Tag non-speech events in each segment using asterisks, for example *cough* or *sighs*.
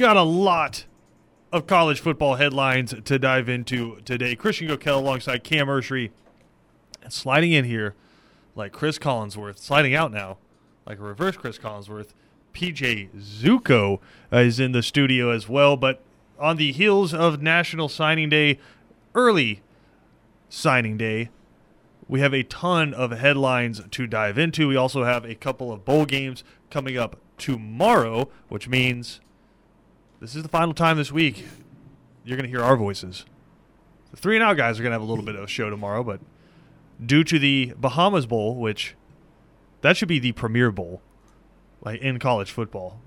got a lot of college football headlines to dive into today. Christian Gokel alongside Cam Ursery. And sliding in here like Chris Collinsworth, sliding out now like a reverse Chris Collinsworth. PJ Zuko uh, is in the studio as well. But on the heels of National Signing Day, early signing day, we have a ton of headlines to dive into. We also have a couple of bowl games coming up tomorrow, which means this is the final time this week you're going to hear our voices. The three and out guys are going to have a little bit of a show tomorrow, but due to the Bahamas Bowl, which that should be the premier bowl, like in college football,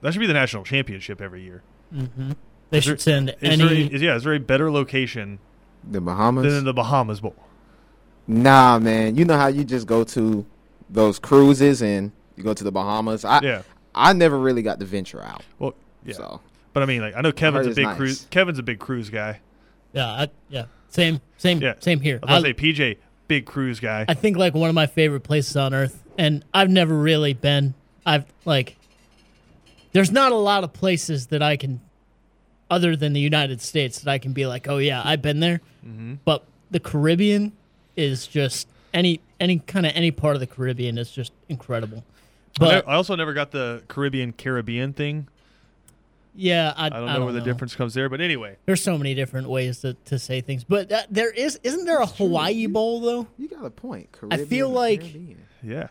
that should be the national championship every year. Mm-hmm. They Is should there- send Is any. there, is, yeah, is there a better location The Bahamas. than the Bahamas Bowl? Nah, man. You know how you just go to those cruises and you go to the Bahamas. I Yeah. I never really got to venture out. Well, yeah. So But I mean, like I know Kevin's a big nice. cruise. Kevin's a big cruise guy. yeah, I, yeah, same, same, Yeah. same here. I was I, say PJ, big cruise guy. I think like one of my favorite places on earth, and I've never really been. I've like, there's not a lot of places that I can, other than the United States, that I can be like, oh yeah, I've been there. Mm-hmm. But the Caribbean is just any any kind of any part of the Caribbean is just incredible. I ne- But I also never got the Caribbean Caribbean thing. Yeah, I, I don't know where the difference comes there, but anyway, There's so many different ways to, to say things, but that, there is isn't there a Hawaii Bowl though? you got a point. I feel like- Caribbean. yeah.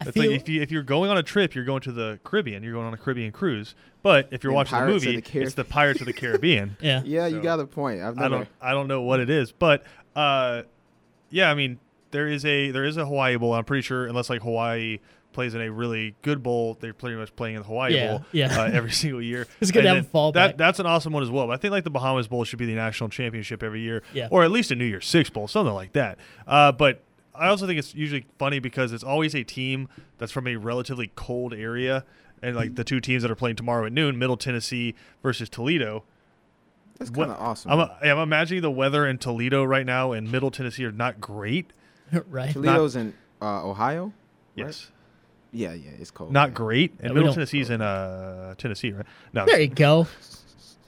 I It's feel like if you if you're going on a trip, you're going to the Caribbean. You're going on a Caribbean cruise. But if you're And watching the Pirates of movie, the Carib- it's the Pirates of the Caribbean. *laughs* yeah. Yeah, you got a point. I've I don't I don't know what it is, but uh, yeah, I mean there is a there is a Hawaii bowl. I'm pretty sure unless like Hawaii plays in a really good bowl, they're pretty much playing in the Hawaii Yeah, bowl yeah. Uh, every *laughs* single year. *laughs* It's good to have a then fallback. That that's an awesome one as well. But I think like the Bahamas Bowl should be the national championship every year, Yeah. or at least a New Year's Six bowl, something like that. Uh, but I also think it's usually funny because it's always a team that's from a relatively cold area. And like the two teams that are playing tomorrow at noon, Middle Tennessee versus Toledo. That's kind of awesome. I'm, I'm imagining the weather in Toledo right now and Middle Tennessee are not great. *laughs* right. Toledo's in uh, Ohio. Right? Yes, Yeah, yeah, it's cold. not yeah. great. Yeah, And we Middle don't- Tennessee's in uh, Tennessee, right? No, There you go.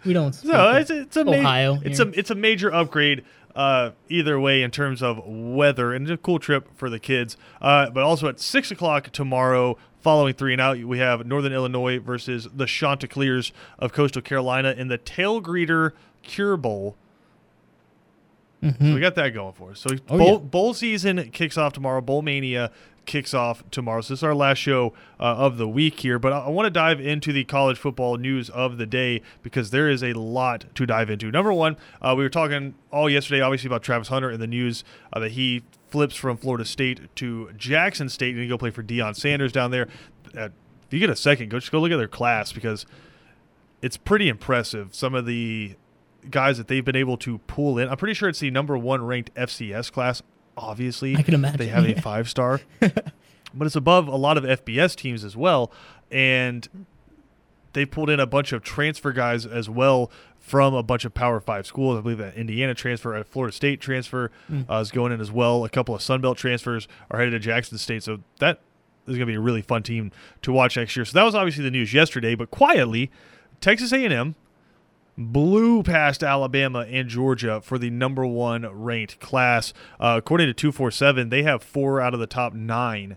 We don't. *laughs* No, it's, it's a ma- Ohio. it's here. a it's a major upgrade. Uh, either way, in terms of weather, and it's a cool trip for the kids. Uh, but also at six o'clock tomorrow, following three and out, we have Northern Illinois versus the Chanticleers of Coastal Carolina in the Tailgreeter Cure Bowl. So we got that going for us. So Oh, bowl, yeah. bowl season kicks off tomorrow. Bowl Mania kicks off tomorrow. So this is our last show uh, of the week here. But I, I want to dive into the college football news of the day because there is a lot to dive into. Number one, uh, we were talking all yesterday, obviously, about Travis Hunter and the news uh, that he flips from Florida State to Jackson State and he go play for Deion Sanders down there. Uh, if you get a second, go just go look at their class because it's pretty impressive. Some of the guys that they've been able to pull in. I'm pretty sure it's the number one ranked FCS class. Obviously, I can imagine, they have a five star, *laughs* but it's above a lot of FBS teams as well. And they pulled in a bunch of transfer guys as well from a bunch of Power Five schools. I believe that Indiana transfer, a Florida State transfer uh, is going in as well. A couple of Sun Belt transfers are headed to Jackson State. So that is going to be a really fun team to watch next year. So that was obviously the news yesterday, but quietly, Texas A&M blew past Alabama and Georgia for the number one ranked class. Uh, according to 247, they have four out of the top nine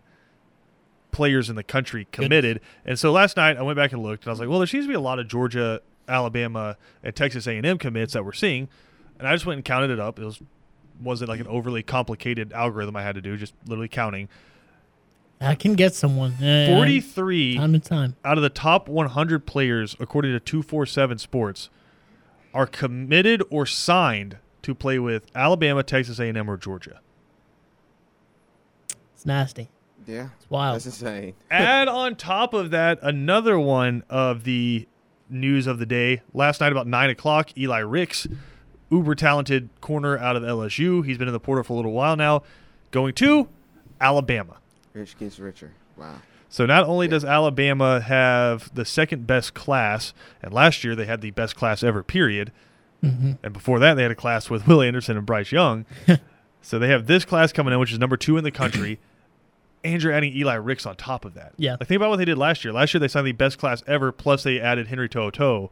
players in the country committed. And so last night I went back and looked, and I was like, well, there seems to be a lot of Georgia, Alabama, and Texas A&M commits that we're seeing. And I just went and counted it up. It was wasn't like an overly complicated algorithm I had to do, just literally counting. I can get someone. Eh, 43 Time to time. out of the top 100 players, according to 247 Sports, are committed or signed to play with Alabama, Texas A&M, or Georgia. It's nasty. Yeah, It's wild. that's insane. *laughs* Add on top of that another one of the news of the day. Last night about nine o'clock, Eli Ricks, uber talented corner out of LSU. He's been in the portal for a little while now, going to Alabama. Rich gets richer. Wow. So not only does Alabama have the second best class, and last year they had the best class ever, period. Mm-hmm. And before that, they had a class with *laughs* Will Anderson and Bryce Young. *laughs* so they have this class coming in, which is number two in the country. *clears throat* and you're adding Eli Ricks on top of that. Yeah. Like think about what they did last year. Last year they signed the best class ever, plus they added Henry To'oto'o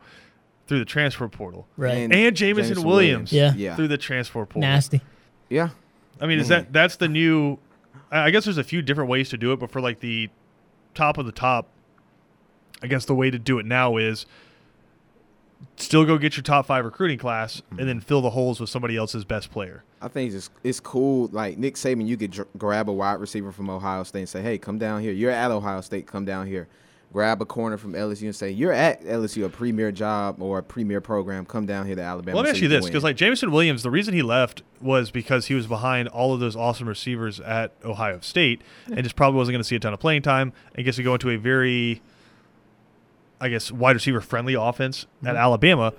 through the transfer portal. Right. And- And Jamison Jameson Williams, Yeah. Yeah. through the transfer portal. Nasty. Yeah. I mean, is Man. that that's the new? I I guess there's a few different ways to do it, but for like the top of the top, I guess the way to do it now is still go get your top five recruiting class and then mm-hmm. fill the holes with somebody else's best player. I think it's it's cool. Like Nick Saban, you could dr- grab a wide receiver from Ohio State and say, "Hey, come down here. You're at Ohio State. Come down here." Grab a corner from LSU and say, "You're at LSU, a premier job or a premier program. Come down here to Alabama." Well, let me ask you this, because like Jameson Williams, the reason he left was because he was behind all of those awesome receivers at Ohio State, *laughs* and just probably wasn't going to see a ton of playing time, and gets to go into a very, I guess, wide receiver friendly offense at mm-hmm. Alabama.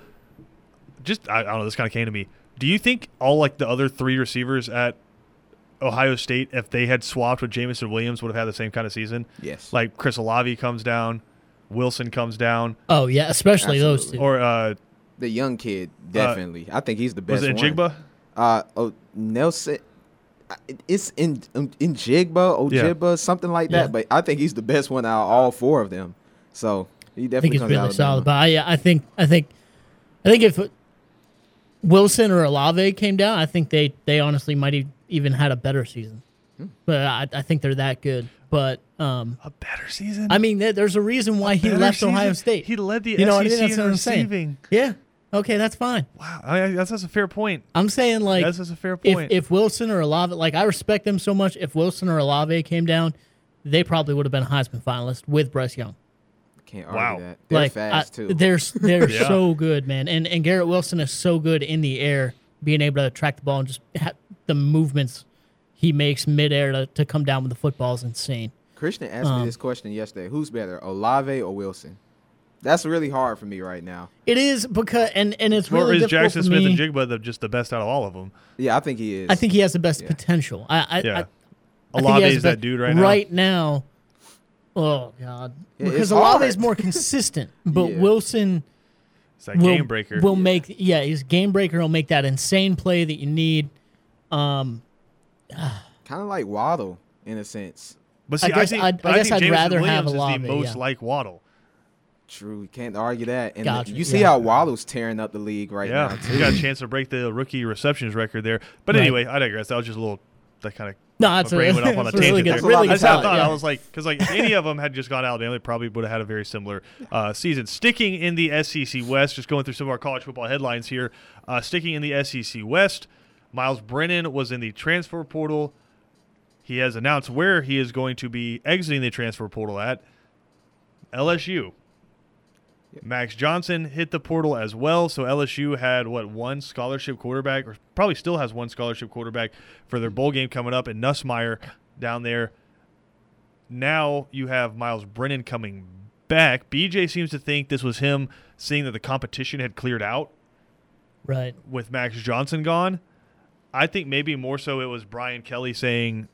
Just I, I don't know, this kind of came to me. Do you think all like the other three receivers at Ohio State, if they had swapped with Jameson Williams, would have had the same kind of season? yes, Like Chris Olave comes down, Wilson comes down, Oh yeah, especially those two. Or uh, the young kid definitely. I think he's the best. was it one. Jigba? Uh, oh, Nelson. It's in in, in Jigba, Yeah. Ojibba, something like that. Yeah. But I think he's the best one out of all four of them. So he definitely I definitely think he's comes really out solid. But I, I think I think I think if Wilson or Olave came down, I think they they honestly might have even had a better season. Hmm. But I, I think they're that good. But um, A better season? I mean, there- there's a reason why he left season? Ohio State. He led the You know what I SEC mean? That's in what I'm saying. receiving. yeah. Okay, that's fine. Wow, I, I, that's, that's a fair point. I'm saying like that's, that's a fair point. if Wilson or Olave, like I respect them so much. If Wilson or Olave came down, they probably would have been a Heisman finalist with Bryce Young. Can't Wow. argue that. They're like fast I- too. They're they're *laughs* Yeah. so good, man. And and Garrett Wilson is so good in the air, being able to track the ball and just ha- the movements he makes midair to, to come down with the football is insane. Christian asked Um, me this question yesterday: Who's better, Olave or Wilson? That's really hard for me right now. It is because and and it's or really is Jaxon for Smith me. and Jigba the, just the best out of all of them? Yeah, I think he is. I think he has the best Yeah. potential. I, I, Yeah. I, I think he Olave has is that dude right now. Right now, oh god, Yeah, because Olave is more consistent, *laughs* but Yeah. Wilson It's that will, game breaker. will make yeah, he's game breaker. Will make that insane play that you need. Um, kind of like Waddle in a sense. but I see, I, guess think, I'd- but I guess think I'd Jameson rather have Williams is Olave, the most yeah. like Waddle. True, you can't argue that. And Gotcha, you see yeah. how Waddle's tearing up the league right yeah, now he got a chance to break the rookie receptions record there. But Right. anyway, I digress. That was just a little that kind of no, my that's a, brain went off on *laughs* a that's really tangent good. there. That's a Really I just thought. thought. yeah. I was like, because like if any of them had just gone to Alabama, they probably would have had a very similar uh, season. Sticking in the SEC West, just going through some of our college football headlines here. Uh, sticking in the SEC West, Myles Brennan was in the transfer portal. He has announced where he is going to be exiting the transfer portal at LSU. Max Johnson hit the portal as well. So LSU had what one scholarship quarterback, or probably still has one scholarship quarterback for their bowl game coming up, and Nussmeier down there. Now you have Myles Brennan coming back. BJ seems to think this was him seeing that the competition had cleared out Right. with Max Johnson gone. I think maybe more so it was Brian Kelly saying,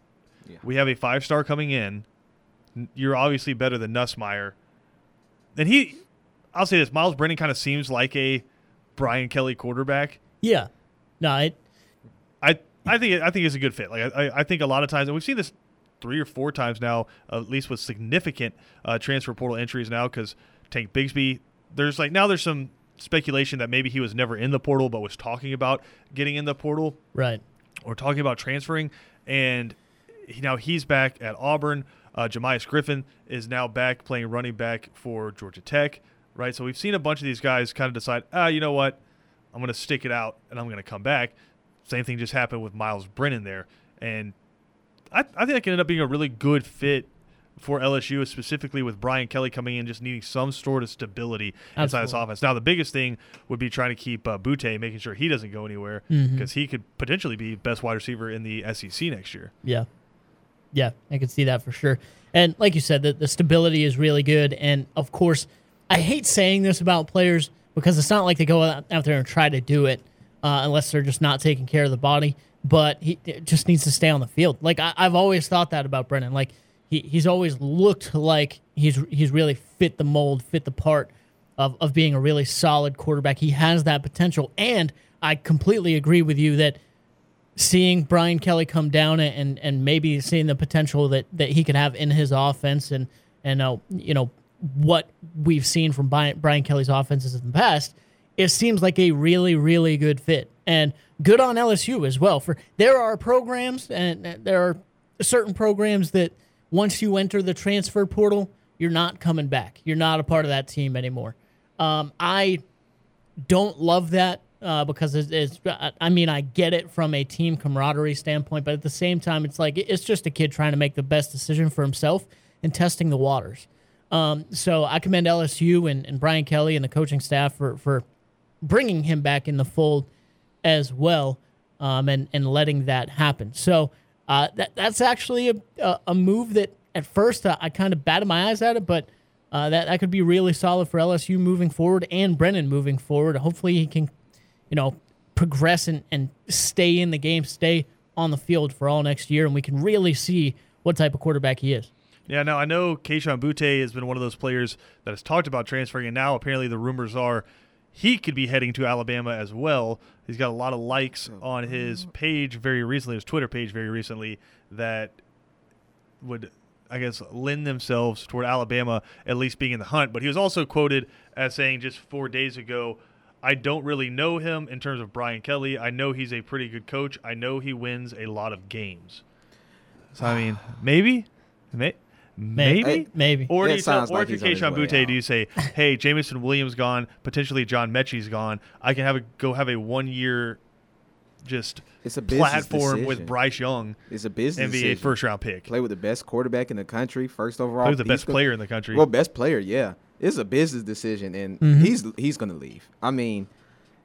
Yeah. "We have a five star coming in. You're obviously better than Nussmeier." And he, I'll say this: Myles Brennan kind of seems like a Brian Kelly quarterback. Yeah. No, it, I I think I think it's a good fit. Like I, I think a lot of times, and we've seen this three or four times now, at least with significant uh, transfer portal entries now, because Tank Bigsby. There's like now there's some speculation that maybe he was never in the portal, but was talking about getting in the portal right. or talking about transferring, and he, now he's back at Auburn. Uh, Jemias Griffin is now back playing running back for Georgia Tech, right? So we've seen a bunch of these guys kind of decide, ah, you know what, I'm going to stick it out and I'm going to come back. Same thing just happened with Myles Brennan there, and I, I think that can end up being a really good fit for LSU, specifically with Brian Kelly coming in, just needing some sort of stability inside this Absolutely. offense. Now, the biggest thing would be trying to keep uh, Boutte, making sure he doesn't go anywhere because he could potentially be best wide receiver in the SEC next year. Yeah. Yeah, I could see that for sure. And like you said, the, the stability is really good. And of course, I hate saying this about players because it's not like they go out, out there and try to do it uh, unless they're just not taking care of the body. But he just needs to stay on the field. Like I, I've always thought that about Brennan. Like he, he's always looked like he's he's really fit the mold, fit the part of, of being a really solid quarterback. He has that potential. And I completely agree with you that seeing Brian Kelly come down and and maybe seeing the potential that that he could have in his offense and and uh, you know what we've seen from Brian, Brian Kelly's offenses in the past, it seems like a really really good fit and good on LSU as well. For there are programs and and there are certain programs that once you enter the transfer portal, you're not coming back. You're not a part of that team anymore. Um, I don't love that uh, because it's, it's. I mean, I get it from a team camaraderie standpoint, but at the same time, it's like it's just a kid trying to make the best decision for himself and testing the waters. Um, so I commend LSU and, and Brian Kelly and the coaching staff for for bringing him back in the fold as well, um, and and letting that happen. So uh, that that's actually a, a, move that at first uh, I kind of batted my eyes at it, but uh, that that could be really solid for LSU moving forward and Brennan moving forward. Hopefully he can, you know, progress and, and stay in the game, stay on the field for all next year, and we can really see what type of quarterback he is. Yeah, now I know Kayshon Boutte has been one of those players that has talked about transferring, and now apparently the rumors are he could be heading to Alabama as well. He's got a lot of likes oh. on his page very recently, his Twitter page very recently, that would, I guess, lend themselves toward Alabama at least being in the hunt. But he was also quoted as saying just four days ago, I don't really know him in terms of Brian Kelly. I know he's a pretty good coach. I know he wins a lot of games. So, I mean, *sighs* maybe? May- Maybe, Maybe. Maybe. or do you tell, sounds or like if you're he's Boutte, his Kayshon way Boutte, do you say, "Hey, Jameson Williams gone, potentially John Metchie's gone. I can have a go have a one year, just It's a business platform with. Bryce Young It's a business NBA decision. first round pick. Play with the best quarterback in the country, first overall. Play with the He's best gonna- player in the country. Well, best player, yeah. It's a business decision, and Mhm. he's he's gonna leave. I mean,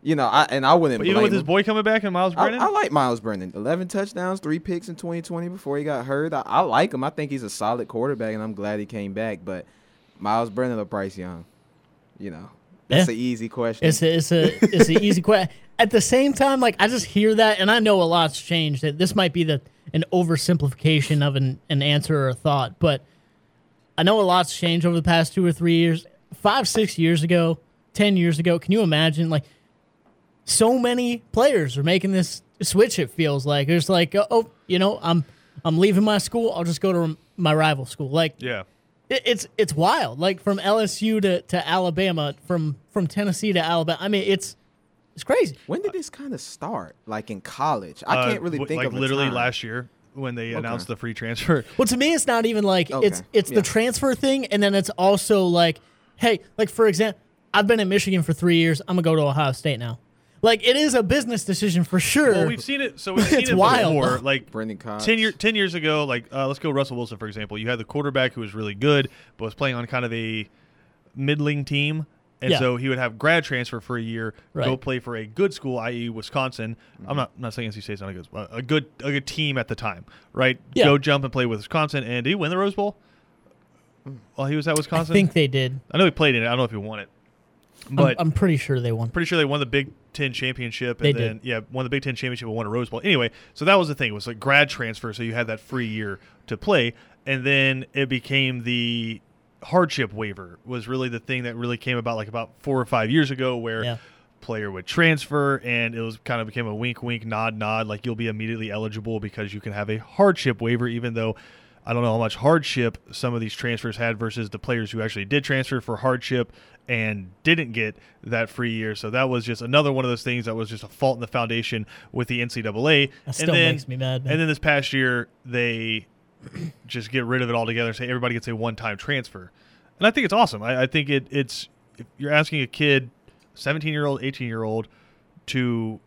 you know, I and I wouldn't but blame even with his him. boy coming back and Myles I, Brennan, I like Myles Brennan. Eleven touchdowns, three picks in 2020 before he got hurt. I, I like him. I think he's a solid quarterback, and I'm glad he came back. But Myles Brennan or Bryce Young, you know, that's Yeah. an easy question. It's a, it's a it's an easy question. *laughs* At the same time, like I just hear that, and I know a lot's changed. That this might be the an oversimplification of an, an answer or a thought, but I know a lot's changed over the past two or three years. Five, six years ago, ten years ago, can you imagine? Like so many players are making this switch. It feels like there's like, oh, oh, you know, I'm I'm leaving my school. I'll just go to my rival school. Like yeah, it, it's it's wild. Like from LSU to, to Alabama, from from Tennessee to Alabama. I mean, it's it's crazy. when did this kind of start? Like in college? I Uh, can't really w- think like of literally time. last year when they Okay. announced the free transfer. *laughs* Well, to me, it's not even like it's it's yeah. the transfer thing, and then it's also like, hey, like for example, I've been in Michigan for three years. I'm gonna go to Ohio State now. Like it is a business decision for sure. Well, we've seen it. So we've *laughs* seen It's it wild. before. Like Brendan Cox. 10, year, 10 years ago, like uh, let's go Russell Wilson for example. You had the quarterback who was really good, but was playing on kind of a middling team, and Yeah. so he would have grad transfer for a year, go play for a good school, i.e., Wisconsin. Mm-hmm. I'm not I'm not saying NC State's not a good a good a good team at the time, right? Yeah. Go jump and play with Wisconsin, and did he win the Rose Bowl? While he was at Wisconsin, I think they did. I know he played in it. I don't know if he won it, I'm- but I'm, pretty sure they won. pretty sure they won the Big Ten championship, and They then did. yeah, won the Big Ten championship and won a Rose Bowl. Anyway, so that was the thing. It was like grad transfer, so you had that free year to play, and then it became the hardship waiver was really the thing that really came about like about four or five years ago, where Yeah. player would transfer, and it was kind of became a wink, wink, nod, nod, like you'll be immediately eligible because you can have a hardship waiver, even though. I don't know how much hardship some of these transfers had versus the players who actually did transfer for hardship and didn't get that free year. So that was just another one of those things that was just a fault in the foundation with the NCAA. That still and then, makes me mad. Man. And then this past year, they *clears throat* just get rid of it altogether and say everybody gets a one-time transfer. And I think it's awesome. I, I think it, it's if you're asking a kid, 17-year-old, 18-year-old, to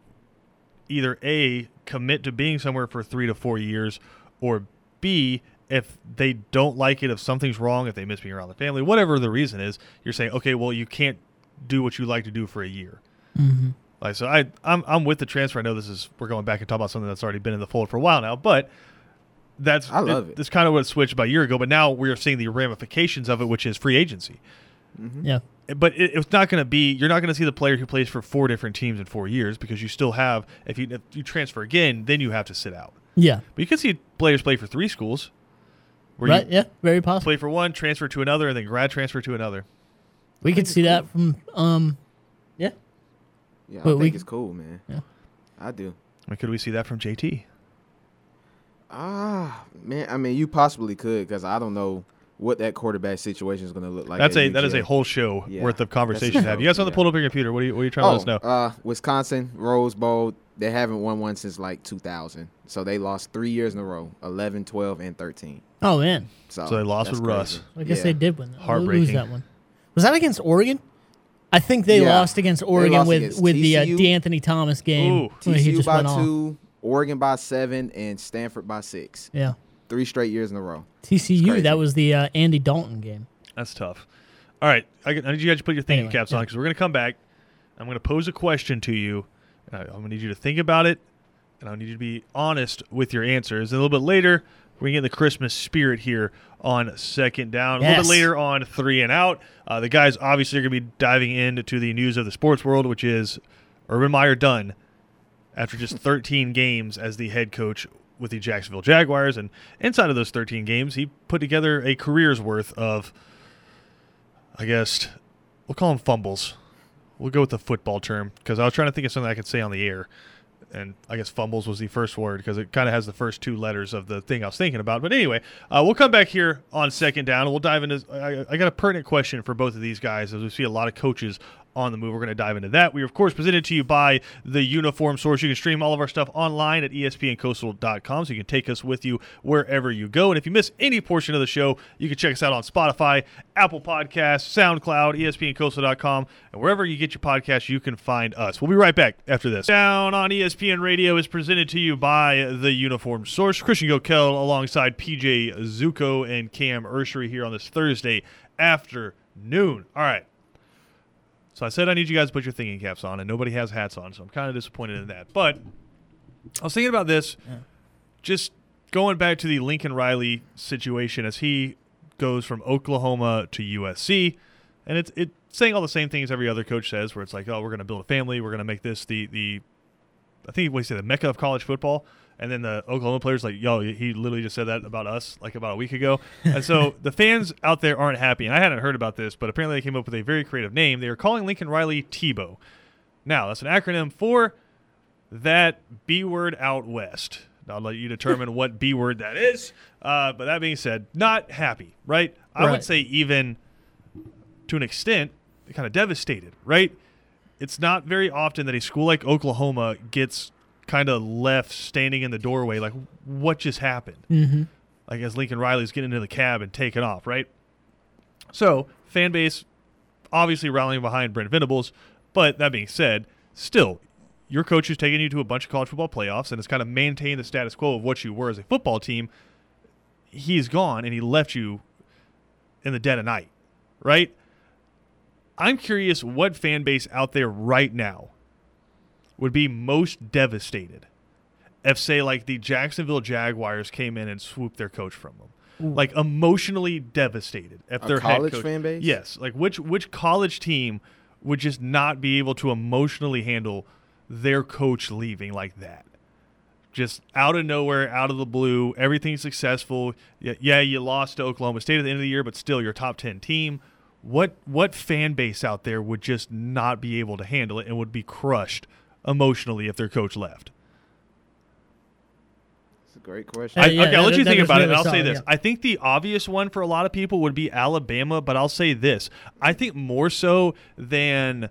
either a commit to being somewhere for three to four years, or b if they don't like it, if something's wrong, if they miss being around the family, whatever the reason is, you're saying, okay, well, you can't do what you like to do for a year. Mhm. Like so, I I'm I'm with the transfer. I know this is we're going back and talking about something that's already been in the fold for a while now, but that's I love it. That's kind of what it switched about a year ago, but now we're seeing the ramifications of it, which is free agency. Yeah. But it, it's not going to be. You're not going to see the player who plays for four different teams in four years because you still have. If you if you transfer again, then you have to sit out. Yeah. But you can see players play for three schools, where Right. you Yeah. Very possible. play for one, transfer to another, and then grad transfer to another. We could it's see that from um. Yeah. Yeah, I But think we- it's cool, man. Yeah. I do. I mean, could we see that from JT? Ah, man. I mean, you possibly could because I don't know what that quarterback situation is going to look like. That's at a that is a whole show Yeah, worth of conversation to have. You guys on the yeah. pull up your computer? What are you what are you trying to let us know? Oh, uh, Wisconsin Rose Bowl. They haven't won one since like 2000. So they lost three years in a row 11, 12, and 13. Oh man, So, So they lost that's with Russ. crazy. I guess Yeah. they did win. That. Heartbreaking. Lose that one. Was that against Oregon? I think they Yeah. lost against Oregon lost with against with the uh, TCU. De'Anthony Thomas game. Ooh. when he TCU just by went off. two, Oregon by seven, and Stanford by six. Yeah, Three straight years in a row. TCU. crazy. That was the uh, Andy Dalton game. That's tough. All right, I, I need you guys to put your thinking Anyway, caps on yeah. because we're going to come back. I'm going to pose a question to you. Uh, I'm going to need you to think about it, and I need you to be honest with your answers. And a little bit later, we're going get the Christmas spirit here on second down. A little bit later on three and out. Uh, the guys obviously are going to be diving into the news of the sports world, which is Urban Meyer done after just *laughs* 13 games as the head coach with the Jacksonville Jaguars. And inside of those 13 games, he put together a career's worth of, I guess, we'll call them fumbles. We'll go with the football term because I was trying to think of something I could say on the air. And I guess fumbles was the first word because it kind of has the first two letters of the thing I was thinking about. But anyway, uh, we'll come back here on second down. and We'll dive into. I, I got a pertinent question for both of these guys as we see a lot of coaches on the move. We're going to dive into that. We are, of course, presented to you by the Uniform Source. You can stream all of our stuff online at espncoastal.com, so you can take us with you wherever you go. And if you miss any portion of the show, you can check us out on Spotify, Apple Podcasts, SoundCloud, espncoastal.com, and wherever you get your podcast, you can find us. We'll be right back after this. Down on ESPN Radio is presented to you by the Uniform Source. Christian Gokel alongside PJ Zuko and Cam Urshery here on this Thursday afternoon. All right. So I said I need you guys to put your thinking caps on, and nobody has hats on, so I'm kind of disappointed in that. But I was thinking about this, just going back to the Lincoln Riley situation as he goes from Oklahoma to USC, and it's it's saying all the same things every other coach says, where it's like, oh, we're going to build a family, we're going to make this the the, I think what he said, the mecca of college football. And then the Oklahoma players like, yo, he literally just said that about us like about a week ago. And so *laughs* the fans out there aren't happy. And I hadn't heard about this, but apparently they came up with a very creative name. They are calling Lincoln Riley Tebow. Now, that's an acronym for that B word out west. I'll let you determine what B word that is. Uh, but that being said, not happy, right? I would say even to an extent, kind of devastated, right? It's not very often that a school like Oklahoma gets kind of left standing in the doorway, like, what just happened? Mm-hmm. Like, as Lincoln Riley's getting into the cab and taking off, right? So, fan base obviously rallying behind Brent Venables. But that being said, still, your coach who's taken you to a bunch of college football playoffs and has kind of maintained the status quo of what you were as a football team, he's gone and he left you in the dead of night, right? I'm curious what fan base out there right now would be most devastated if, say, like the Jacksonville Jaguars came in and swooped their coach from them. Like emotionally devastated if A their college head coach, fan base? Yes, like which which college team would just not be able to emotionally handle their coach leaving like that? Just out of nowhere, out of the blue, everything's successful. Yeah, yeah, you lost to Oklahoma State at the end of the year, but still your top ten team. What what fan base out there would just not be able to handle it and would be crushed emotionally if their coach left? It's a great question. Uh, I, yeah, okay, I'll let you think was about it. really And I'll say this: yeah. I think the obvious one for a lot of people would be Alabama, but I'll say this: I think more so than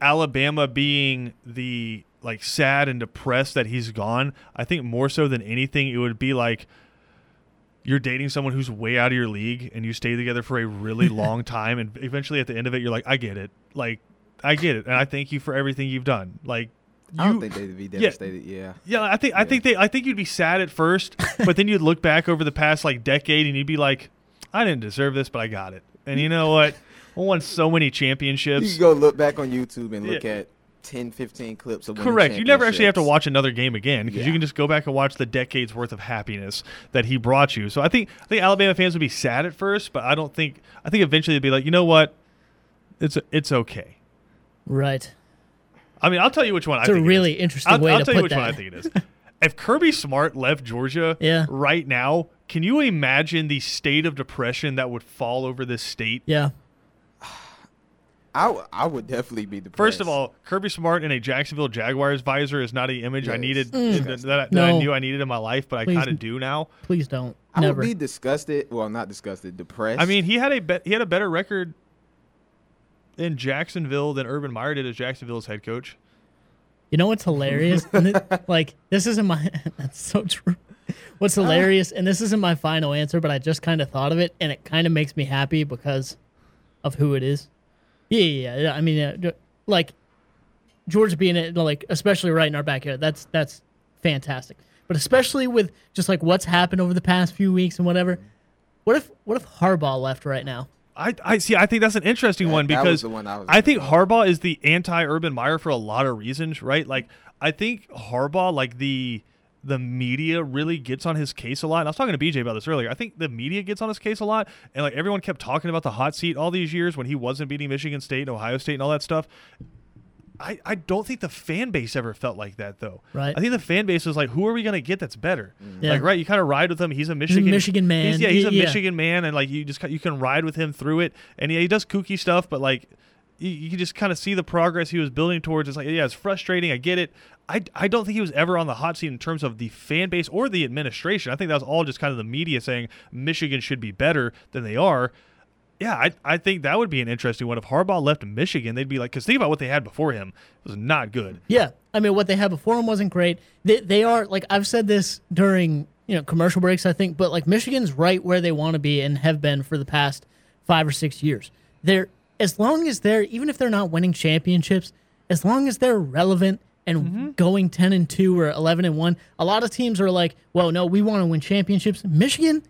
Alabama being the like sad and depressed that he's gone. I think more so than anything, it would be like you're dating someone who's way out of your league, and you stay together for a really *laughs* long time, and eventually at the end of it, you're like, I get it, like I get it, and I thank you for everything you've done, like. I don't think they'd be devastated. Yeah. yeah, I think I think they I think you'd be sad at first, *laughs* but then you'd look back over the past like decade and you'd be like, I didn't deserve this, but I got it. And you know what? *laughs* I won so many You championships. can go look back on YouTube and look Yeah. at 10, 15 clips of Correct. You never actually have to watch another game again because you can just go back and watch the decades worth of happiness that he brought you. So I think I think Alabama fans would be sad at first, but I don't think I think eventually they'd be like, you know what? It's it's okay. Right. I mean, I'll tell you which one It's I a think it really is. interesting I'll, way I'll to tell you which that. one I think it is. if Kirby Smart left Georgia *laughs* Yeah. right now, can you imagine the state of depression that would fall over this state? Yeah. *sighs* I, w- I would definitely be depressed. First of all, Kirby Smart in a Jacksonville Jaguars visor is not an image I needed Mm. that, that, No. I knew I needed in my life, but I kind of do now. Please don't. I Never. would be disgusted. Well, not disgusted, depressed. I mean, he had a be- he had a better record in Jacksonville than Urban Meyer did as Jacksonville's head coach. You know what's hilarious? *laughs* and it, like this isn't my. *laughs* That's so true. What's hilarious, and this isn't my final answer, but I just kind of thought of it, and it kind of makes me happy because of who it is. Yeah, yeah. yeah. I mean, uh, like George being it, like especially right in our backyard. That's that's fantastic. But especially with just like what's happened over the past few weeks and whatever. What if what if Harbaugh left right now? I, I see. I think that's an interesting That- one because one I I think Harbaugh is the anti-Urban Meyer for a lot of reasons, right? Like I think Harbaugh, like the the media really gets on his case a lot. And I was talking to BJ about this earlier. I think the media gets on his case a lot, and like everyone kept talking about the hot seat all these years when he wasn't beating Michigan State and Ohio State and all that stuff. I, I don't think the fan base ever felt like that though. Right. I think the fan base was like, who are we gonna get that's better? Mm. Yeah. Like right, you kind of ride with him. He's a Michigan Michigan man. He's, yeah, he's a Yeah. Michigan man, and like you just you can ride with him through it. And yeah, he does kooky stuff, but like you, you can just kind of see the progress he was building towards. It's like yeah, it's frustrating. I get it. I, I don't think he was ever on the hot seat in terms of the fan base or the administration. I think that was all just kind of the media saying Michigan should be better than they are. Yeah, I, I think that would be an interesting one. If Harbaugh left Michigan, they'd be like, because think about what they had before him. It was not good. Yeah, I mean, what they had before him wasn't great. They they are like I've said this during you know commercial breaks, I think, but like Michigan's right where they want to be and have been for the past five or six years. They're as long as they're even if they're not winning championships, as long as they're relevant and mm-hmm. going ten and two or eleven and one. A lot of teams are like, well, no, we want to win championships. Michigan,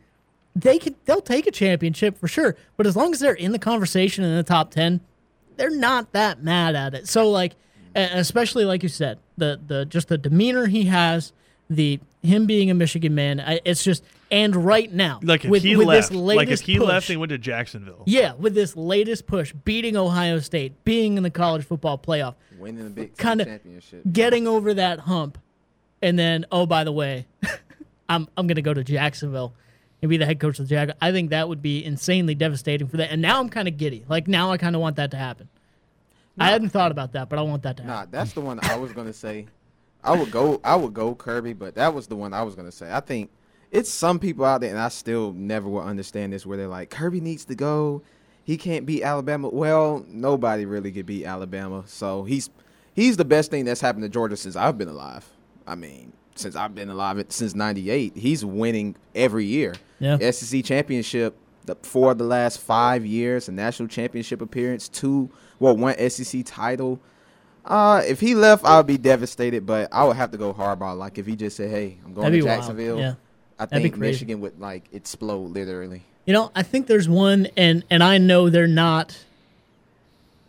they could they'll take a championship for sure, but as long as they're in the conversation in the top ten, they're not that mad at it. So like, especially like you said, the the just the demeanor he has, the him being a Michigan man, I, it's just and right now, Like if with, he with left, this like if latest he push, left and went to Jacksonville. yeah, with this latest push, beating Ohio State, being in the college football playoff, winning the Big kinda championship. getting over that hump, and then oh by the way, *laughs* I'm I'm gonna go to Jacksonville and be the head coach of the Jag. I think that would be insanely devastating for that. And now I'm kind of giddy. Like now I kind of want that to happen. I hadn't thought about that, but I want that to happen. Nah, that's the one I was gonna say. I would go. I would go Kirby, but that was the one I was gonna say. I think it's some people out there, and I still never will understand this, where they're like, Kirby needs to go. He can't beat Alabama. Well, nobody really could beat Alabama, so he's he's the best thing that's happened to Georgia since I've been alive. I mean, since I've been alive since '98, he's winning every year. Yeah. SEC championship the, four of the last five years, a national championship appearance, two, well, one SEC title. Uh, if he left, I would be devastated, but I would have to go Harbaugh. Like if he just said, "Hey, I'm going That'd to. Jacksonville," Yeah. I That'd think. Michigan would like explode literally. You know, I think there's one, and and I know they're not.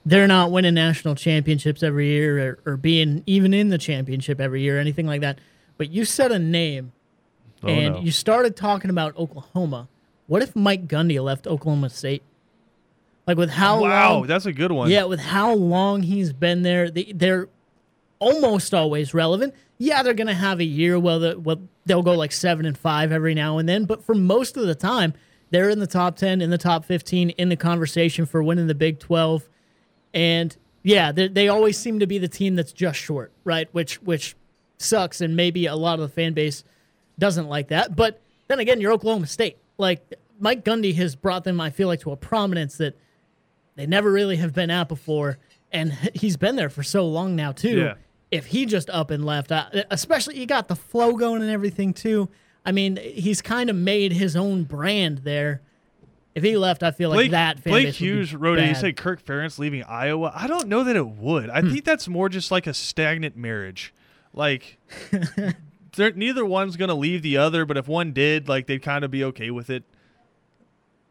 They're not winning national championships every year, or, or being even in the championship every year, or anything like that. But you said a name, Oh, and no. you started talking about Oklahoma. What if Mike Gundy left Oklahoma State? Like with how wow, long? that's a good one. Yeah, with how long he's been there, they, they're almost always relevant. Yeah, they're gonna have a year where, the, they'll go like seven and five every now and then, but for most of the time, they're in the top ten, in the top fifteen, in the conversation for winning the Big Twelve, and yeah, they, they always seem to be the team that's just short, right? Which which sucks, and maybe a lot of the fan base doesn't like that. But then again, you're Oklahoma State. Like Mike Gundy has brought them, I feel like, to a prominence that they never really have been at before, and *laughs* he's been there for so long now too. Yeah. If he just up and left, especially you got the flow going and everything too. I mean, he's kind of made his own brand there. If he left, I feel like Blake, that fan Blake base would be Hughes wrote it. He. Hmm. said Kirk Ferentz leaving Iowa. I don't know that it would. I think that's more just like a stagnant marriage. Like, *laughs* neither one's going to leave the other, but if one did, like, they'd kind of be okay with it.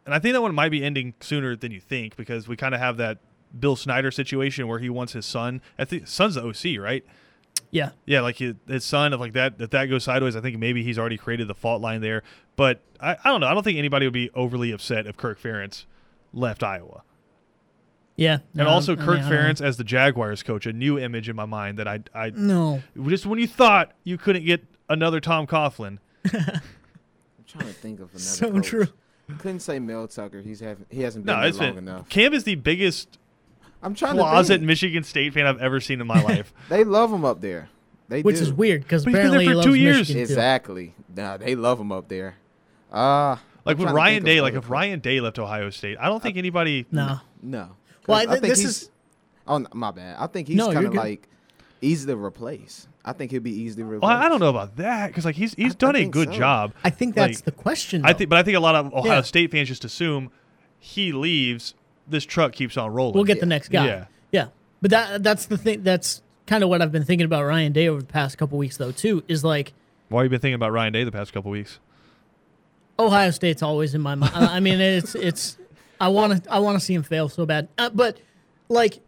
And I think that one might be ending sooner than you think because we kind of have that Bill Snyder situation where he wants his son. I think son's the OC, right? yeah, Yeah, like his, his son, if like that, if that goes sideways, I think maybe he's already created the fault line there. But I, I don't know. I don't think anybody would be overly upset if Kirk Ferentz left Iowa. Yeah. And No, also I mean, Kirk I don't. Ferentz as the Jaguars coach, a new image in my mind that I, I No, just when you thought you couldn't get another Tom Coughlin, *laughs* I'm trying to think of another. so coach. true. Couldn't say Mel Tucker. He's having he hasn't been no, there it's long been enough. Cam is the biggest I'm trying closet to think. Michigan State fan I've ever seen in my *laughs* life. They love him up there. They which do. is weird because But he's been there apparently he for loves two years. Michigan too. Exactly. Nah, they love him up there. Uh Like I'm with Ryan Day, like if. Ryan Day left Ohio State, I don't think anybody. No, No. Well, I think this he's- is- Oh, my bad. I think he's No, kind of like easy to replace. I think he'll be easy to replace. Well, I don't know about that because like he's he's I- I done a good so. job. I think that's Like, the question. I think, but I think a lot of Ohio Yeah. State fans just assume he leaves, this truck keeps on rolling. we'll get the next guy. Yeah. yeah. But that that's the thing. That's kind of what I've been thinking about Ryan Day over the past couple weeks, though. Too is like Why have you been thinking about Ryan Day the past couple weeks? Ohio State's always in my mind. I mean, it's it's. I want to I want to see him fail so bad. Uh, but like,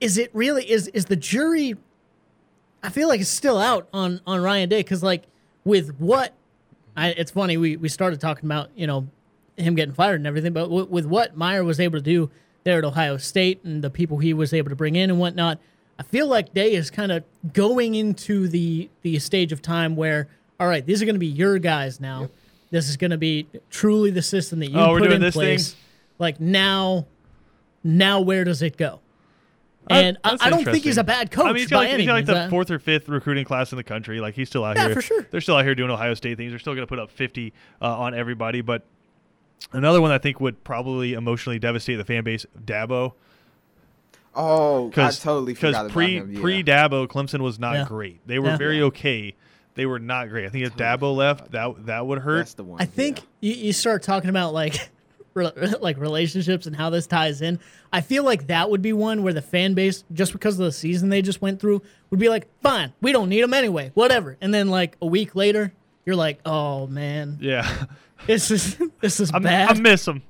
is it really is is the jury? I feel like it's still out on on Ryan Day because like with what, I it's funny we we started talking about you know him getting fired and everything, but w- with what Meyer was able to do there at Ohio State and the people he was able to bring in and whatnot, I feel like Day is kind of going into the the stage of time where all right, these are going to be your guys now. This is going to be truly the system that you Oh, we're put doing in this thing? Place. Like now, now where does it go? Uh, And I, I don't think he's a bad coach I mean, he's by got, like, he's got like the Uh, fourth or fifth recruiting class in the country. Like he's still out Yeah, here. for sure. They're still out here doing Ohio State things. They're still going to put up 50 uh, on everybody. But another one I think would probably emotionally devastate the fan base, Dabo. Oh, I Because totally forgot pre about him. Yeah. pre Dabo, Clemson was not Yeah. great. They were Yeah. very okay. They were not great. I think if Dabo left, that that would hurt. That's the one. I think you, you start talking about like *laughs* re- *laughs* like relationships and how this ties in. I feel like that would be one where the fan base, just because of the season they just went through, would be like, "Fine, we don't need them anyway, whatever." And then like a week later, you're like, "Oh man, yeah, this is *laughs* this is I'm, bad. I miss him.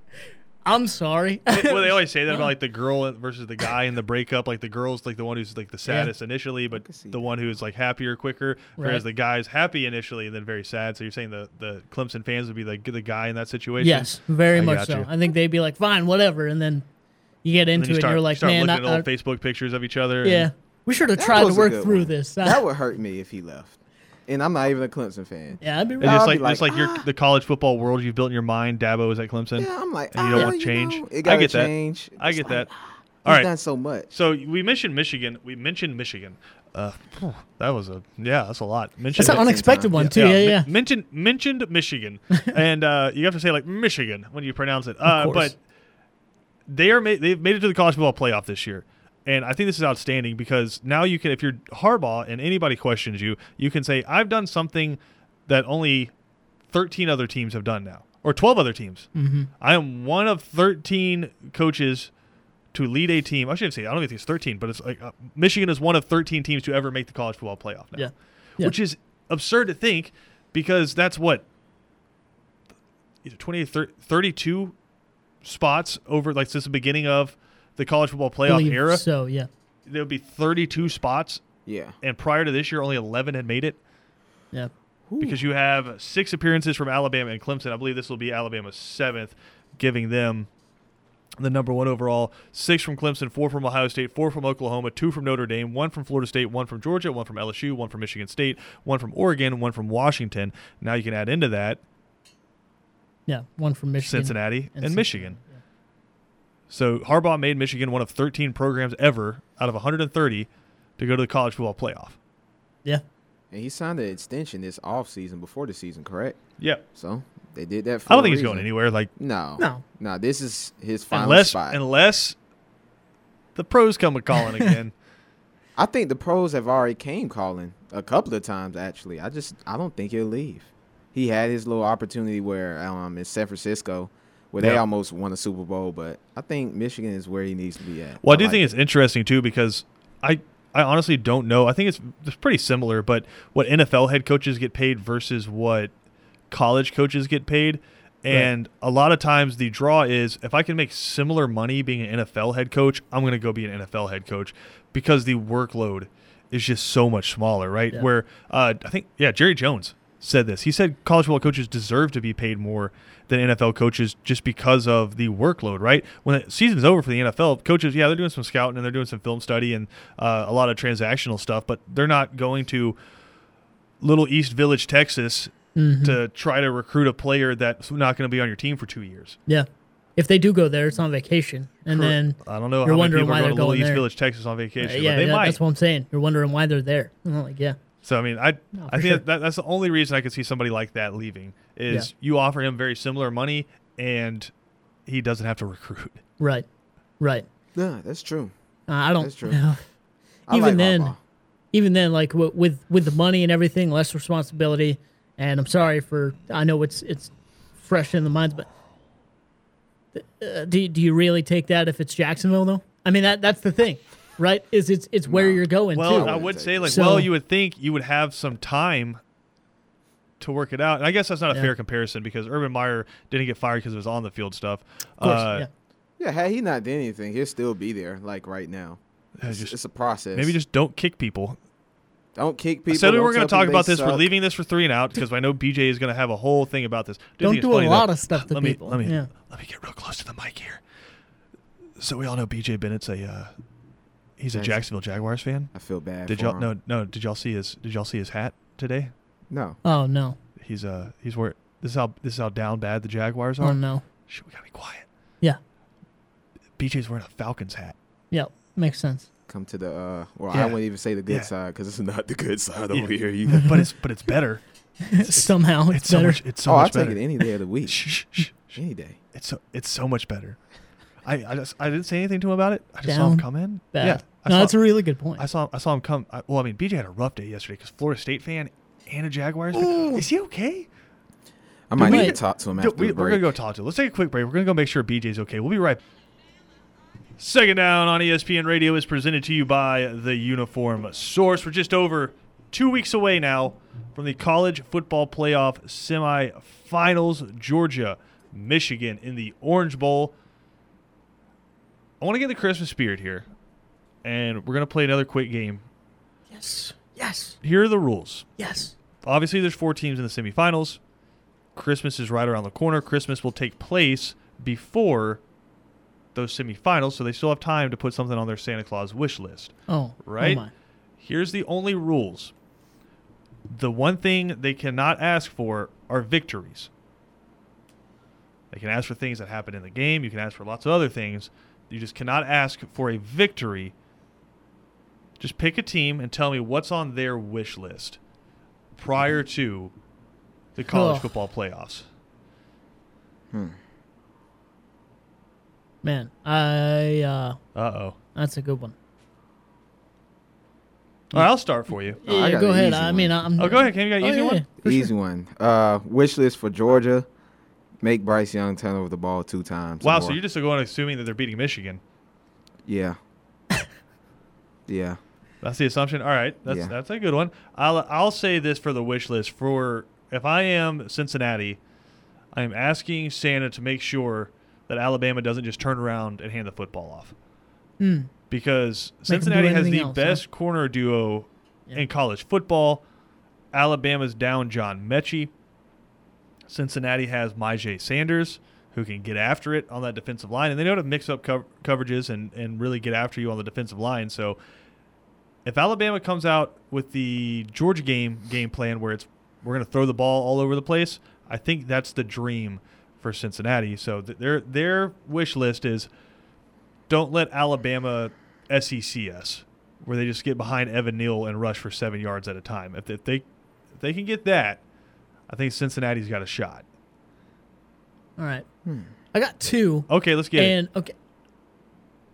I'm sorry." well, they always say that about *laughs* like the girl versus the guy in the breakup. Like the girl's like the one who's like the saddest initially, but can see the one who's like happier quicker. Whereas Right. the guy's happy initially and then very sad. So you're saying the the Clemson fans would be like the guy in that situation. yes, very I much so. you. I think they'd be like, "Fine, whatever," and then you get into then you it, and you're you like, start "Man, looking I, at I- old Facebook pictures of each other. yeah, and- we should have tried to work through one. this." that would hurt me if he left. And I'm not even a Clemson fan. yeah, I'd be right. just I'll like be just like, like your ah. the college football world you've built in your mind, Dabo is at Clemson. Yeah, I'm like, And you don't ah, want change? know, I it gotta get that. change. I get like, that. He's All right. done so much. So we mentioned Michigan. We mentioned Michigan. Uh, that was a yeah, that's a lot. Mentioned That's an at the same unexpected time. one Yeah. too. Yeah, mi- yeah. Mentioned mentioned Michigan, *laughs* and uh, you have to say like Michigan when you pronounce it. Uh, course. but they are ma- they've made it to the college football playoff this year, and I think this is outstanding because now you can, if you're Harbaugh and anybody questions you, you can say I've done something that only 13 other teams have done now, or 12 other teams. Mm-hmm. I am one of 13 coaches to lead a team. I shouldn't say I don't even think it's 13, but it's like uh, Michigan is one of 13 teams to ever make the college football playoff now Yeah. Yeah. which is absurd to think because that's what either 20 thir- 32 spots over like since the beginning of the college football playoff Believe era So yeah, there would be 32 spots Yeah. and prior to this year only 11 had made it yeah. because you have six appearances from Alabama and Clemson I believe this will be Alabama's seventh giving them the number one overall six from Clemson four from Ohio State four from Oklahoma two from Notre Dame one from Florida State one from Georgia one from LSU one from Michigan State one from Oregon one from Washington now you can add into that Yeah, one from Michigan, Cincinnati and, Cincinnati. Michigan. So Harbaugh made Michigan one of 13 programs ever out of 130 to go to the college football playoff. Yeah, And he signed an extension this off season before the season, correct? Yeah, So they did that for I don't a think he's going anywhere. Like No. No. No, this is his final unless spot. unless the pros come a calling again. *laughs* I think the pros have already came calling a couple of times actually. I just I don't think he'll leave. He had his little opportunity where um in San Francisco where they Yeah. almost won a Super Bowl, but I think Michigan is where he needs to be at. Well, I do like think it. it's interesting too because I I honestly don't know. I think it's it's pretty similar, but what NFL head coaches get paid versus what college coaches get paid. And a lot of times the draw is if I can make similar money being an NFL head coach, I'm going to go be an NFL head coach because the workload is just so much smaller, right? Yeah. Where uh, I think yeah, Jerry Jones said this. He said college football coaches deserve to be paid more than NFL coaches just because of the workload, right? When the season's over for the NFL, coaches, yeah, they're doing some scouting and they're doing some film study and uh, a lot of transactional stuff, but they're not going to Little East Village, Texas, Mhm. to try to recruit a player that's not going to be on your team for two years. yeah. if they do go there, it's on vacation, and then I don't know You're how many wondering people why are they're going to Little East there. Village, Texas on vacation. yeah, but they yeah, might. that's what I'm saying. You're wondering why they're there. I'm like, yeah, So I mean, I No, I think sure. that, that's the only reason I could see somebody like that leaving is Yeah. you offer him very similar money and he doesn't have to recruit. right, right. Yeah, that's true. Uh, I don't. That's true. *laughs* I even like then, Harbaugh. even then, like w- with with the money and everything, less responsibility. And I'm sorry for. I know it's it's fresh in the minds, but uh, do do you really take that if it's Jacksonville though? I mean that that's the thing, right? Is it's it's where No. you're going Well, too. I wouldn't would take say like, So- well, you would think you would have some time to work it out. And I guess that's not a Yeah. fair comparison because Urban Meyer didn't get fired because it was on the field stuff. of course, Uh, yeah. Yeah, had he not done anything, he'll still be there. Like right now, it's, just- it's a process. maybe just don't kick people. don't kick I people. said we don't were going to talk about they this. We're leaving this for three and out because I know BJ is going to have a whole thing about this. Do Don't do a lot though. of stuff to let people. Me, let me Yeah. let me get real close to the mic here. So we all know BJ Bennett's a uh, he's a Yes. Jacksonville Jaguars fan. I feel bad. Did for y'all him. no no? Did y'all see his Did y'all see his hat today? No. Oh no! He's uh he's where this is how this is how down bad the Jaguars are. Oh no! Shit, we gotta be quiet. Yeah, BJ's wearing a Falcons hat. yeah, makes sense. Come to the. uh Well, Yeah. I wouldn't even say the good Yeah. side because it's not the good side Yeah. over here. Either. but it's but it's better. *laughs* Somehow it's, It's so better. much. It's so oh, I'll much take better. it any day of the week. *laughs* Shh, shh, shh. any day. It's so it's so much better. I I just I didn't say anything to him about it. I just saw him Down come in. Bad. Yeah, I no, saw, that's a really good point. I saw I saw him come. I, well, I mean, BJ had a rough day yesterday because Florida State fan and a Jaguars fan. Is he okay? I might we- need to talk to him after we, the we're gonna go talk to him. Let's take a quick break. We're gonna go make sure BJ's okay. We'll be right. Second down on ESPN Radio is presented to you by the Uniform Source. We're just over two weeks away now from the college football playoff semifinals. Georgia, Michigan in the Orange Bowl. I want to get the Christmas spirit here, and we're gonna play another quick game. yes, yes, Here are the rules. yes. Obviously, there's four teams in the semifinals. Christmas is right around the corner. Christmas will take place before those semifinals, so they still have time to put something on their Santa Claus wish list. Oh, oh Right? Oh. Here's the only rules. The one thing they cannot ask for are victories. They can ask for things that happen in the game. You can ask for lots of other things. You just cannot ask for a victory. Just pick a team and tell me what's on their wish list prior to the college Ugh. football playoffs. Hmm. Man, I uh, Uh oh. that's a good one. All right, I'll start for you. Oh, I yeah, got go ahead. easy I mean. I'm. Oh, go ahead. Can you got an Oh, easy yeah, one? yeah, Easy sure. one. Uh, wish list for Georgia. Make Bryce Young turn over the ball two times. Wow, more. so you're just going assuming that they're beating Michigan. Yeah. *laughs* yeah. That's the assumption. All right, that's Yeah. that's a good one. I'll I'll say this for the wish list for if I am Cincinnati, I am asking Santa to make sure that Alabama doesn't just turn around and hand the football off Hmm. because Make 'em do Cincinnati has the else, huh? best corner duo Yeah. in college football. Alabama's down John Metchie. Cincinnati has Myjai Sanders, who can get after it on that defensive line, and they know how to mix up cov- coverages and, and really get after you on the defensive line. So, if Alabama comes out with the Georgia game game plan where it's we're going to throw the ball all over the place, I think that's the dream for Cincinnati. So th- their their wish list is don't let Alabama SECS where they just get behind Evan Neal and rush for seven yards at a time. If, if they if they can get that, I think Cincinnati's got a shot. All right. I got two, Okay, let's get it. and okay,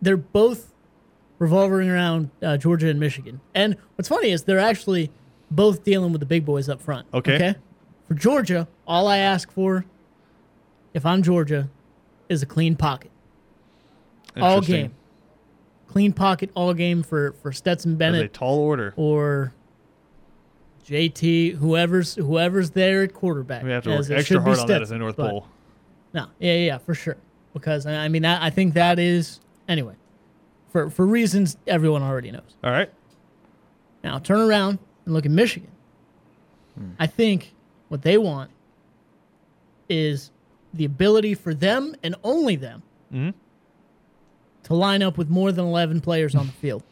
they're both revolving around uh, Georgia and Michigan. And what's funny is they're actually both dealing with the big boys up front. Okay. Okay. For Georgia, all I ask for, if I'm Georgia, is a clean pocket all game. Clean pocket all game for for Stetson That's a Bennett tall order. or JT, whoever's whoever's there at quarterback. We have to work extra hard on that as a North but- Pole. No, yeah, yeah, yeah, for sure. Because I mean, I, I think that is anyway, for for reasons everyone already knows. All right. Now turn around and look at Michigan. I think what they want is the ability for them and only them Mhm. to line up with more than 11 players on the field.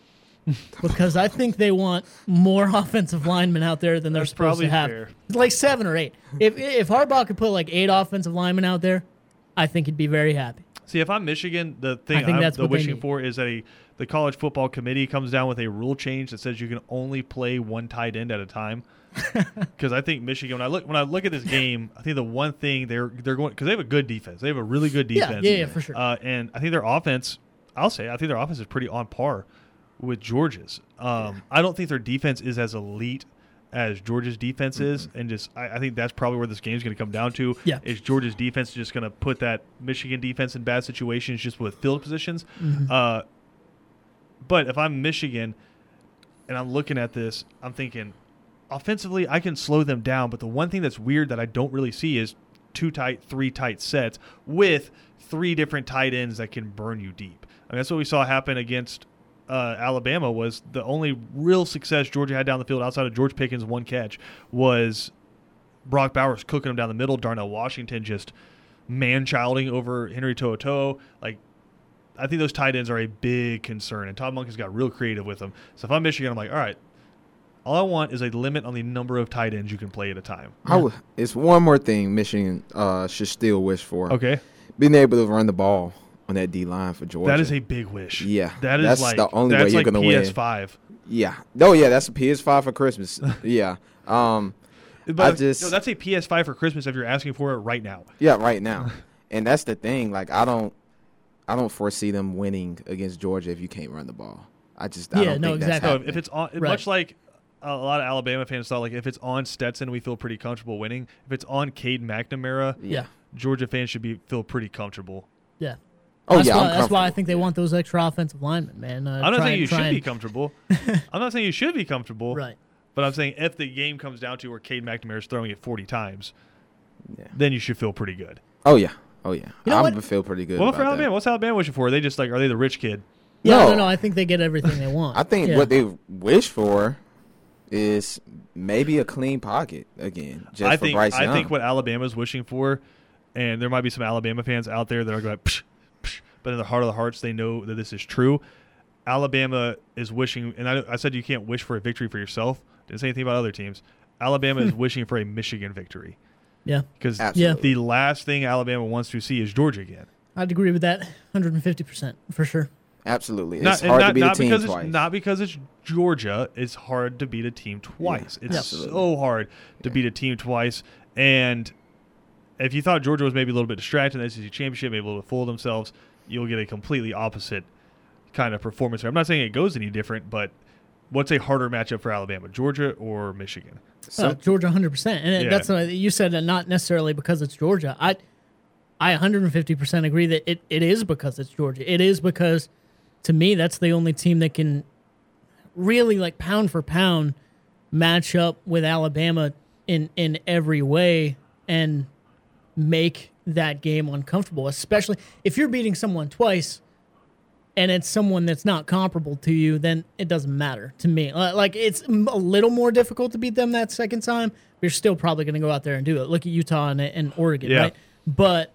*laughs* because I think they want more *laughs* offensive linemen out there than they're That's supposed to have. fair. Like seven or eight. If if Harbaugh could put like eight offensive linemen out there, I think he'd be very happy. See, if I'm Michigan, the thing I think I'm that's the wishing for is that a the college football committee comes down with a rule change that says you can only play one tight end at a time. *laughs* Because I think Michigan, when I look when I look at this game, I think the one thing they're they're going because they have a good defense. They have a really good Yeah, defense. yeah, yeah, for sure. Uh, and I think their offense, I'll say, I think their offense is pretty on par with Georgia's. Um, I don't think their defense is as elite as Georgia's defense is, and just I, I think that's probably where this game's going to come down to. Yeah. is Georgia's defense just going to put that Michigan defense in bad situations just with field positions? Mm-hmm. Uh, but if I'm Michigan and I'm looking at this, I'm thinking offensively I can slow them down. But the one thing that's weird that I don't really see is two tight, three tight sets with three different tight ends that can burn you deep. I mean, that's what we saw happen against uh, Alabama. Was the only real success Georgia had down the field outside of George Pickens' one catch was Brock Bowers cooking them down the middle. Darnell Washington just man-childing over Henry To'oto'o. Like I think those tight ends are a big concern, and Todd Monken has got real creative with them. So if I'm Michigan, I'm like, all right, all I want is a limit on the number of tight ends you can play at a time. I would, it's one more thing Michigan uh, should still wish for. Okay, Being able to run the ball on that D line for Georgia. that is a big wish. Yeah, that is that's like the only way you're like gonna win. PS5. yeah. Oh yeah, that's a PS5 for Christmas. *laughs* yeah. Um. But just- no, that's a PS5 for Christmas if you're asking for it right now. Yeah. Right now, *laughs* and that's the thing. Like I don't, I don't foresee them winning against Georgia if you can't run the ball. I just. I Yeah, don't no, think exactly. So if it's on, Right. much like a lot of Alabama fans thought, like if it's on Stetson, we feel pretty comfortable winning. If it's on Cade McNamara, Yeah. Georgia fans should be feel pretty comfortable. Yeah. Oh that's yeah, why, I'm that's why I think they want those extra offensive linemen, man. Uh, I'm not try saying and- you try should be comfortable. *laughs* I'm not saying you should be comfortable. Right. But I'm saying if the game comes down to where Cade McNamara is throwing it 40 times, Yeah. then you should feel pretty good. Oh yeah. Oh yeah. You know I'm feel pretty good. Well, about for Alabama, that. what's Alabama wishing for? Are they just like, are they the rich kid? Yeah, no, No. no, I think they get everything they want. *laughs* I think Yeah. what they wish for is maybe a clean pocket again, just I for think Bryce I think what Alabama's wishing for, and there might be some Alabama fans out there that are going, psh, psh, but in the heart of the hearts, they know that this is true. Alabama is wishing, and I, I said you can't wish for a victory for yourself. Didn't say anything about other teams. Alabama is *laughs* wishing for a Michigan victory Yeah, because Absolutely. the last thing Alabama wants to see is Georgia again. I'd agree with that 150% for sure. Absolutely, it's Not, hard not, to beat a team because twice. it's not because it's Georgia. It's hard to beat a team twice. Yeah, it's absolutely. so hard to beat a team twice. And if you thought Georgia was maybe a little bit distracted in the SEC championship, maybe a little bit full of themselves, you'll get a completely opposite kind of performance. there. I'm not saying it goes any different, but what's a harder matchup for Alabama, Georgia or Michigan? So- Uh, Georgia 100%. And Yeah. that's what you said, that not necessarily because it's Georgia. I I 150% agree that it, it is because it's Georgia. It is because, to me, that's the only team that can really, like, pound for pound, match up with Alabama in, in every way and make that game uncomfortable, especially if you're beating someone twice and it's someone that's not comparable to you, then it doesn't matter to me. Uh, Like it's a little more difficult to beat them that second time. But you're still probably going to go out there and do it. Look at Utah and, and Oregon, Yeah. right? But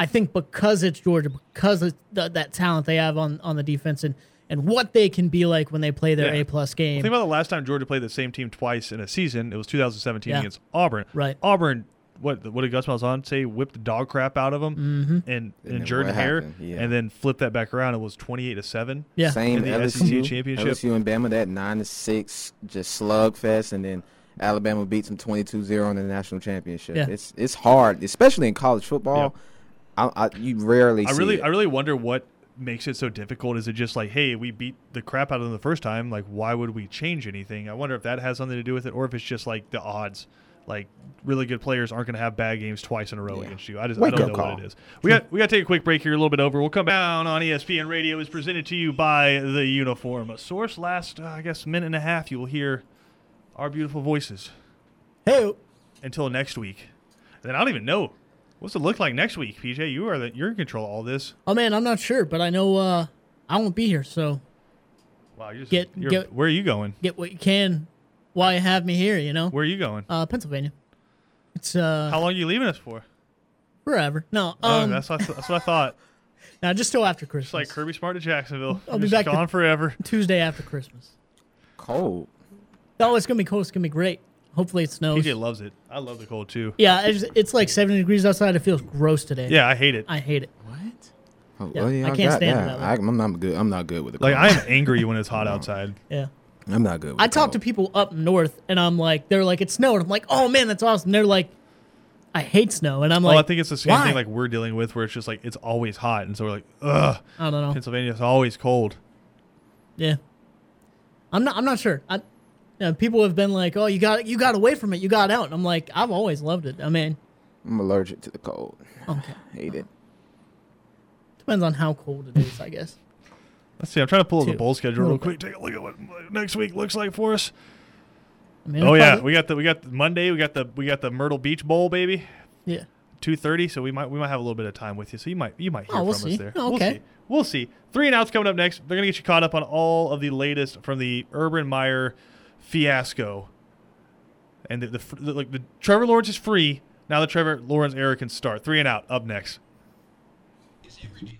I think because it's Georgia, because of th- that talent they have on, on the defense and, and what they can be like when they play their Yeah. A plus game, Think about the last time Georgia played the same team twice in a season. It was 2017 Yeah. against Auburn. Right. Auburn, what what did Gus Malzahn say? Whipped the dog crap out of them Mm-hmm. and And and Jordan Hare. Yeah. and then flipped that back around. It was 28 to seven. yeah, Same In the LSU, SEC championship. LSU and Bama, that nine to six, just slugfest, and then Alabama beats them 22-0 in the national championship. Yeah. It's it's hard, especially in college football. I, I, you rarely. I see really it. I really wonder what makes it so difficult. Is it just like, hey, we beat the crap out of them the first time? Like, why would we change anything? I wonder if that has something to do with it, or if it's just like the odds. Like, really good players aren't going to have bad games twice in a row Yeah. against you. I just I don't know call. what it is. We got we got to take a quick break here, a little bit over. We'll come down on ESPN Radio. is presented to you by the Uniform, a source. Last uh, I guess minute and a half, you will hear our beautiful voices hey, until next week. And then I don't even know what's it look like next week, PJ. You are the, you're in control of all this. oh man, I'm not sure, but I know uh, I won't be here, so Wow, you're just, Get- you're, get- where are you going? get what you can while you have me here. You know, Where are you going? uh, Pennsylvania. It's uh How long are you leaving us for? forever. No, Oh, um, that's what, I th- that's what I thought. *laughs* now just till after It's Christmas. like Kirby Smart to Jacksonville. I'll be Just back to- gone forever. *laughs* Tuesday after Christmas. cold. Oh, it's gonna be cold. It's gonna be great. Hopefully it snows. PJ loves it. I love the cold too. Yeah, it's, it's like 70 degrees outside. It feels gross today. Yeah, I hate it. I hate it. What? Oh, Yeah, well, yeah, I I, can't got stand that. it that I, I'm not good. I'm not good with the Like cold. I am angry when it's hot *laughs* outside. Yeah. I'm not good. With I the talk to people up north, and I'm like, they're like, it snowed. I'm like, oh man, that's awesome. They're like, I hate snow, and I'm Well, like, I think it's the same why? thing like we're dealing with, where it's just like it's always hot, and so we're like, ugh, I don't know. Pennsylvania's always cold. Yeah. I'm not. I'm not sure. I, you know, people have been like, "Oh, you got you got away from it. You got out." And I'm like, I've always loved it. I mean, I'm allergic to the cold. okay, Hate it. depends on how cold it is, I guess. Let's see. I'm trying to pull up the bowl schedule Little real quick. Take a look at what next week looks like for us. I mean, Oh yeah, probably- we got the we got the Monday. We got the we got the Myrtle Beach Bowl, baby. yeah. Two thirty. So we might we might have a little bit of time with you. So you might you might oh, hear Oh, we'll from see. us there. Oh, We'll okay. see. We'll see. Three and outs coming up next. They're gonna get you caught up on all of the latest from the Urban Meyer fiasco. And the, the, the like the Trevor Lawrence is free now. The Trevor Lawrence era can start. Three and out up next. is everyday